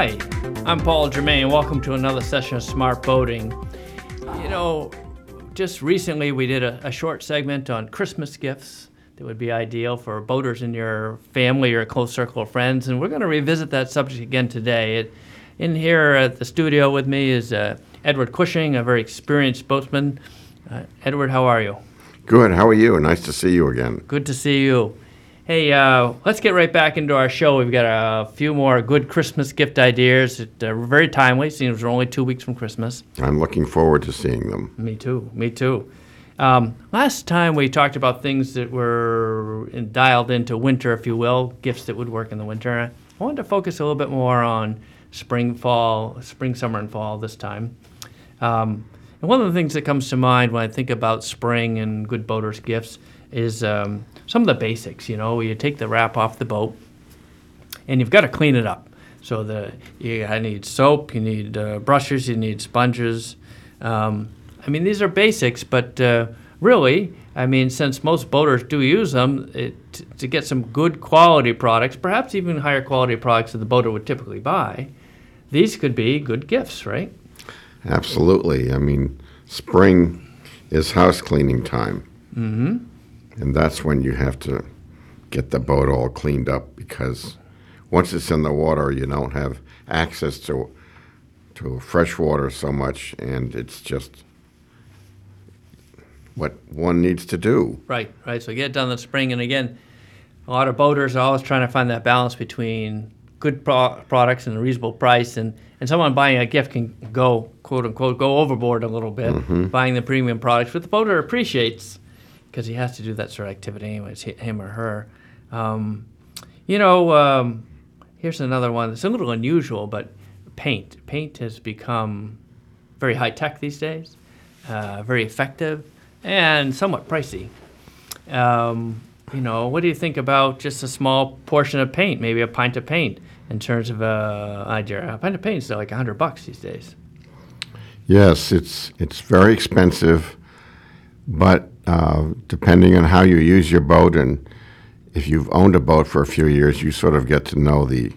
Hi, I'm Paul Germain. Welcome to another session of Smart Boating. You know, just recently we did a, a short segment on Christmas gifts that would be ideal for boaters in your family or a close circle of friends, and we're going to revisit that subject again today. It, in here at the studio with me is uh, Edward Cushing, a very experienced boatsman. Uh, Edward, how are you? Good. How are you? Nice to see you again. Good to see you. Hey, uh, let's get right back into our show. We've got a few more good Christmas gift ideas. Uh, very timely, seems we're only two weeks from Christmas. I'm looking forward to seeing them. Me too. Me too. Um, last time we talked about things that were in, dialed into winter, if you will, gifts that would work in the winter. I wanted to focus a little bit more on spring, fall, spring, summer, and fall this time. Um, and one of the things that comes to mind when I think about spring and good boaters' gifts is um, some of the basics. You know, you take the wrap off the boat, and you've got to clean it up. So the you need soap, you need uh, brushes, you need sponges. Um, I mean, these are basics, but uh, really, I mean, since most boaters do use them, it, t- to get some good quality products, perhaps even higher quality products than the boater would typically buy, these could be good gifts, right? Absolutely. I mean, spring is house cleaning time. Mm-hmm. And that's when you have to get the boat all cleaned up because once it's in the water, you don't have access to to fresh water so much, and it's just what one needs to do. Right, right. So get it done in the spring, and again, a lot of boaters are always trying to find that balance between good pro- products and a reasonable price, and and someone buying a gift can go quote unquote go overboard a little bit mm-hmm. buying the premium products, but the boater appreciates because he has to do that sort of activity anyways, him or her. Um, you know, um, here's another one. It's a little unusual, but paint. Paint has become very high tech these days, uh, very effective, and somewhat pricey. Um, you know, what do you think about just a small portion of paint, maybe a pint of paint, in terms of a idea? A pint of paint is like hundred bucks these days. Yes, it's it's very expensive, but uh, depending on how you use your boat and if you've owned a boat for a few years, you sort of get to know the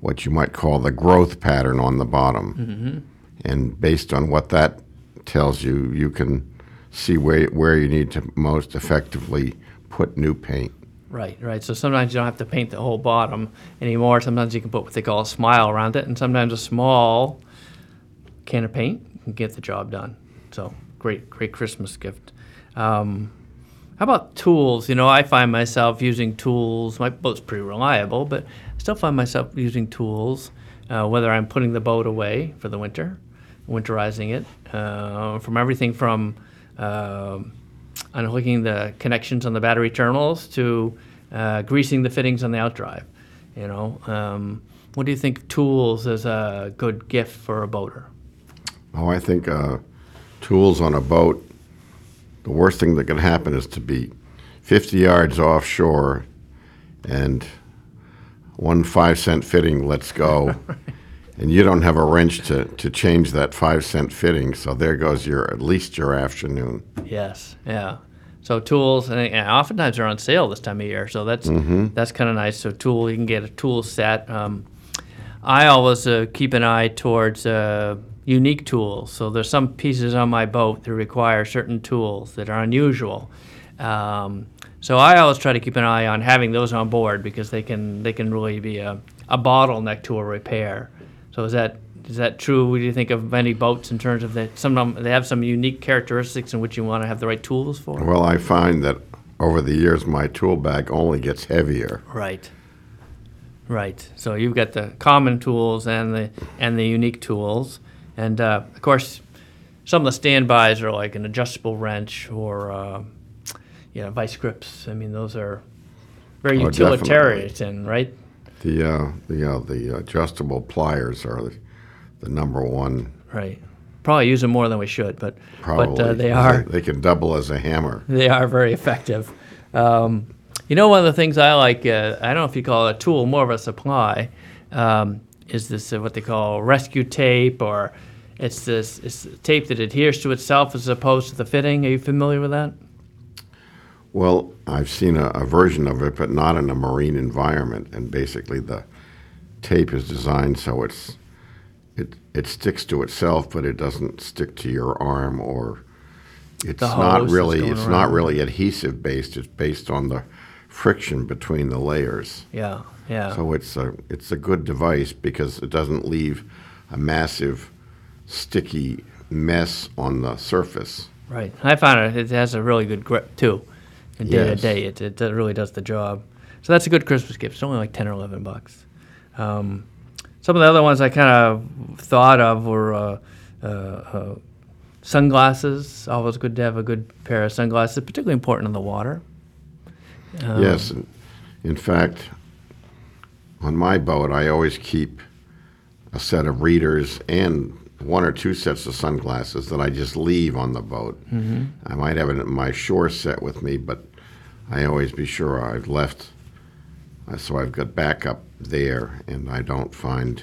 what you might call the growth pattern on the bottom, and based on what that tells you, you can see where where you need to most effectively put new paint. Right, right. So sometimes you don't have to paint the whole bottom anymore. Sometimes you can put what they call a smile around it, and sometimes a small can of paint can get the job done. So great, great Christmas gift. Um, how about tools? You know, I find myself using tools. My boat's pretty reliable, but I still find myself using tools, uh, whether I'm putting the boat away for the winter, winterizing it, uh, from everything from um unhooking the connections on the battery terminals to uh, greasing the fittings on the outdrive. You know, um, what do you think tools is a good gift for a boater? Oh, I think uh, tools on a boat, the worst thing that can happen is to be 50 yards offshore and one five cent fitting lets go. And you don't have a wrench to, to change that five cent fitting, so there goes your at least your afternoon. Yes, yeah. So tools, and, and oftentimes they're on sale this time of year, so that's that's kind of nice. So tool, you can get a tool set. Um, I always uh, keep an eye towards uh, unique tools. So there's some pieces on my boat that require certain tools that are unusual. Um, so I always try to keep an eye on having those on board because they can they can really be a, a bottleneck to a repair. So is that is that true? What do you think of any boats in terms of that? Some of them they have some unique characteristics in which you want to have the right tools for. Well, I find that over the years my tool bag only gets heavier. Right. Right. So you've got the common tools and the and the unique tools, and uh, of course, some of the standbys are like an adjustable wrench or uh, you know vice grips. I mean, those are very Oh, utilitarian, right? The uh, the uh, the adjustable pliers are the, the number one. Right. Probably use them more than we should, but Probably but uh, they are They, can double as a hammer. they are very effective. Um, you know, one of the things I like, uh, I don't know if you call it a tool, more of a supply, um, is this uh, what they call rescue tape, or it's this it's tape that adheres to itself as opposed to the fitting. Are you familiar with that? Well, I've seen a, a version of it, but not in a marine environment. And basically, the tape is designed so it's it it sticks to itself, but it doesn't stick to your arm or it's not really it's not really adhesive based. It's based on the friction between the layers. Yeah, yeah. So it's a it's a good device because it doesn't leave a massive sticky mess on the surface. Right. I found it, it has a really good grip too. And day to Yes. day, it, it really does the job. So that's a good Christmas gift. It's only like 10 or 11 bucks. Um, some of the other ones I kind of thought of were uh, uh, uh, sunglasses. Always good to have a good pair of sunglasses, particularly important in the water. Um, yes, in fact, on my boat, I always keep a set of readers and one or two sets of sunglasses that I just leave on the boat. Mm-hmm. I might have it my shore set with me, but I always be sure I've left, uh, so I've got backup there, and I don't find,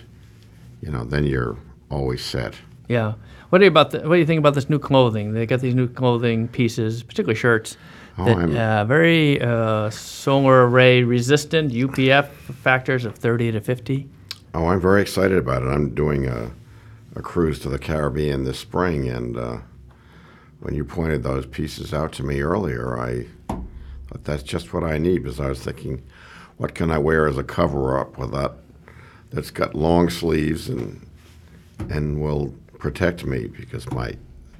you know, then you're always set. Yeah. What do you about the, What do you think about this new clothing? They got these new clothing pieces, particularly shirts, Oh, that I'm- uh, very uh, solar array resistant, UPF factors of 30 to 50. Oh, I'm very excited about it. I'm doing a, a cruise to the Caribbean this spring, and uh, when you pointed those pieces out to me earlier, I thought that's just what I need because I was thinking, what can I wear as a cover up with that that's got long sleeves and and will protect me because my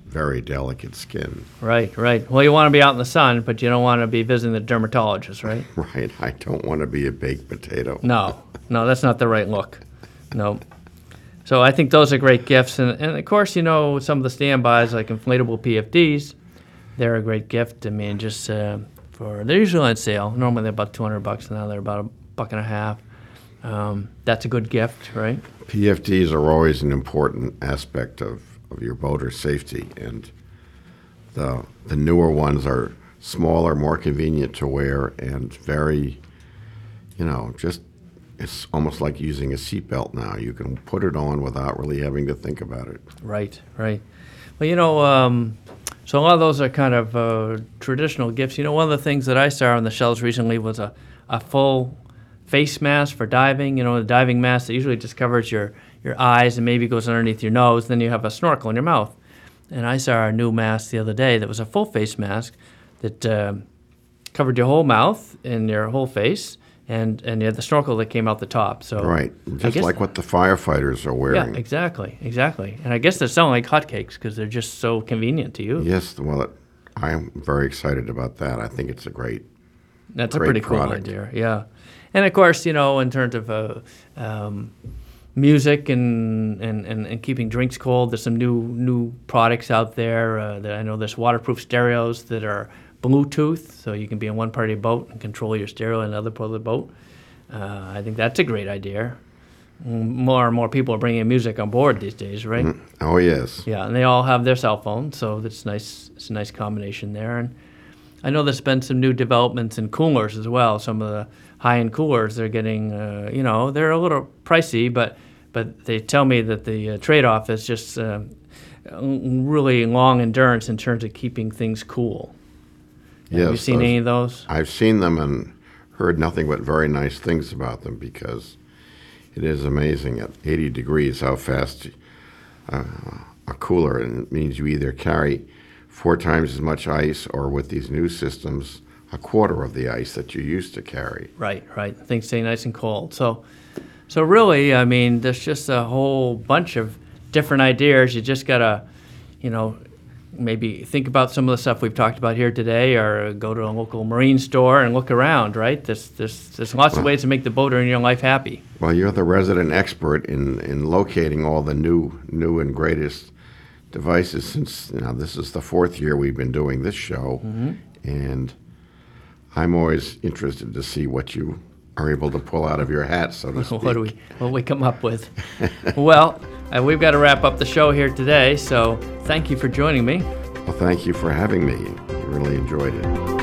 very delicate skin. Right, right. Well, you want to be out in the sun, but you don't want to be visiting the dermatologist, right? Right. I don't want to be a baked potato. No, no, that's not the right look. No. So I think those are great gifts, and, and of course, you know, some of the standbys like inflatable PFDs, they're a great gift. I mean, just uh, for they're usually on sale. Normally they're about two hundred bucks, now they're about a buck and a half. Um, that's a good gift, right? PFDs are always an important aspect of, of your boater safety, and the the newer ones are smaller, more convenient to wear, and very, you know, just it's almost like using a seatbelt now. You can put it on without really having to think about it. Right, right. Well, you know, um, so a lot of those are kind of uh, traditional gifts. You know, one of the things that I saw on the shelves recently was a, a full face mask for diving. You know, the diving mask that usually just covers your, your eyes and maybe goes underneath your nose. Then you have a snorkel in your mouth. And I saw a new mask the other day that was a full face mask that uh, covered your whole mouth and your whole face. And, and you had the snorkel that came out the top. So Right, just guess- like what the firefighters are wearing. yeah, exactly, exactly. And I guess they're selling like hotcakes because they're just so convenient to use. Yes, well, it, I am very excited about that. I think it's a great. That's a great pretty cool idea. Yeah, and of course, you know, in terms of uh, um, music and, and, and, and keeping drinks cold, there's some new new products out there. Uh, that I know there's waterproof stereos that are Bluetooth, so you can be in one part of your boat and control your stereo in another part of the boat. Uh, I think that's a great idea. More and more people are bringing music on board these days, right? Oh yes, Yeah, and they all have their cell phones, so that's nice. It's a nice combination there. And I know there's been some new developments in coolers as well. Some of the high-end coolers they're getting, uh, you know, they're a little pricey, but but they tell me that the uh, trade-off is just uh, really long endurance in terms of keeping things cool. Have you seen those- any of those? I've seen them and heard nothing but very nice things about them because it is amazing at 80 degrees how fast uh, a cooler, and it means you either carry four times as much ice or with these new systems, a quarter of the ice that you used to carry. Right, right. Things stay nice and cold. So, so really, I mean, there's just a whole bunch of different ideas. You just gotta, you know, maybe think about some of the stuff we've talked about here today, or go to a local marine store and look around. Right? There's there's there's lots of ways to make the boater in your life happy. Well, you're the resident expert in, in locating all the new new and greatest devices since you know this is the fourth year we've been doing this show, and I'm always interested to see what you are able to pull out of your hat, so to speak. what do we what do we come up with? well, uh, we've got to wrap up the show here today. So thank you for joining me. Well, thank you for having me. I really enjoyed it.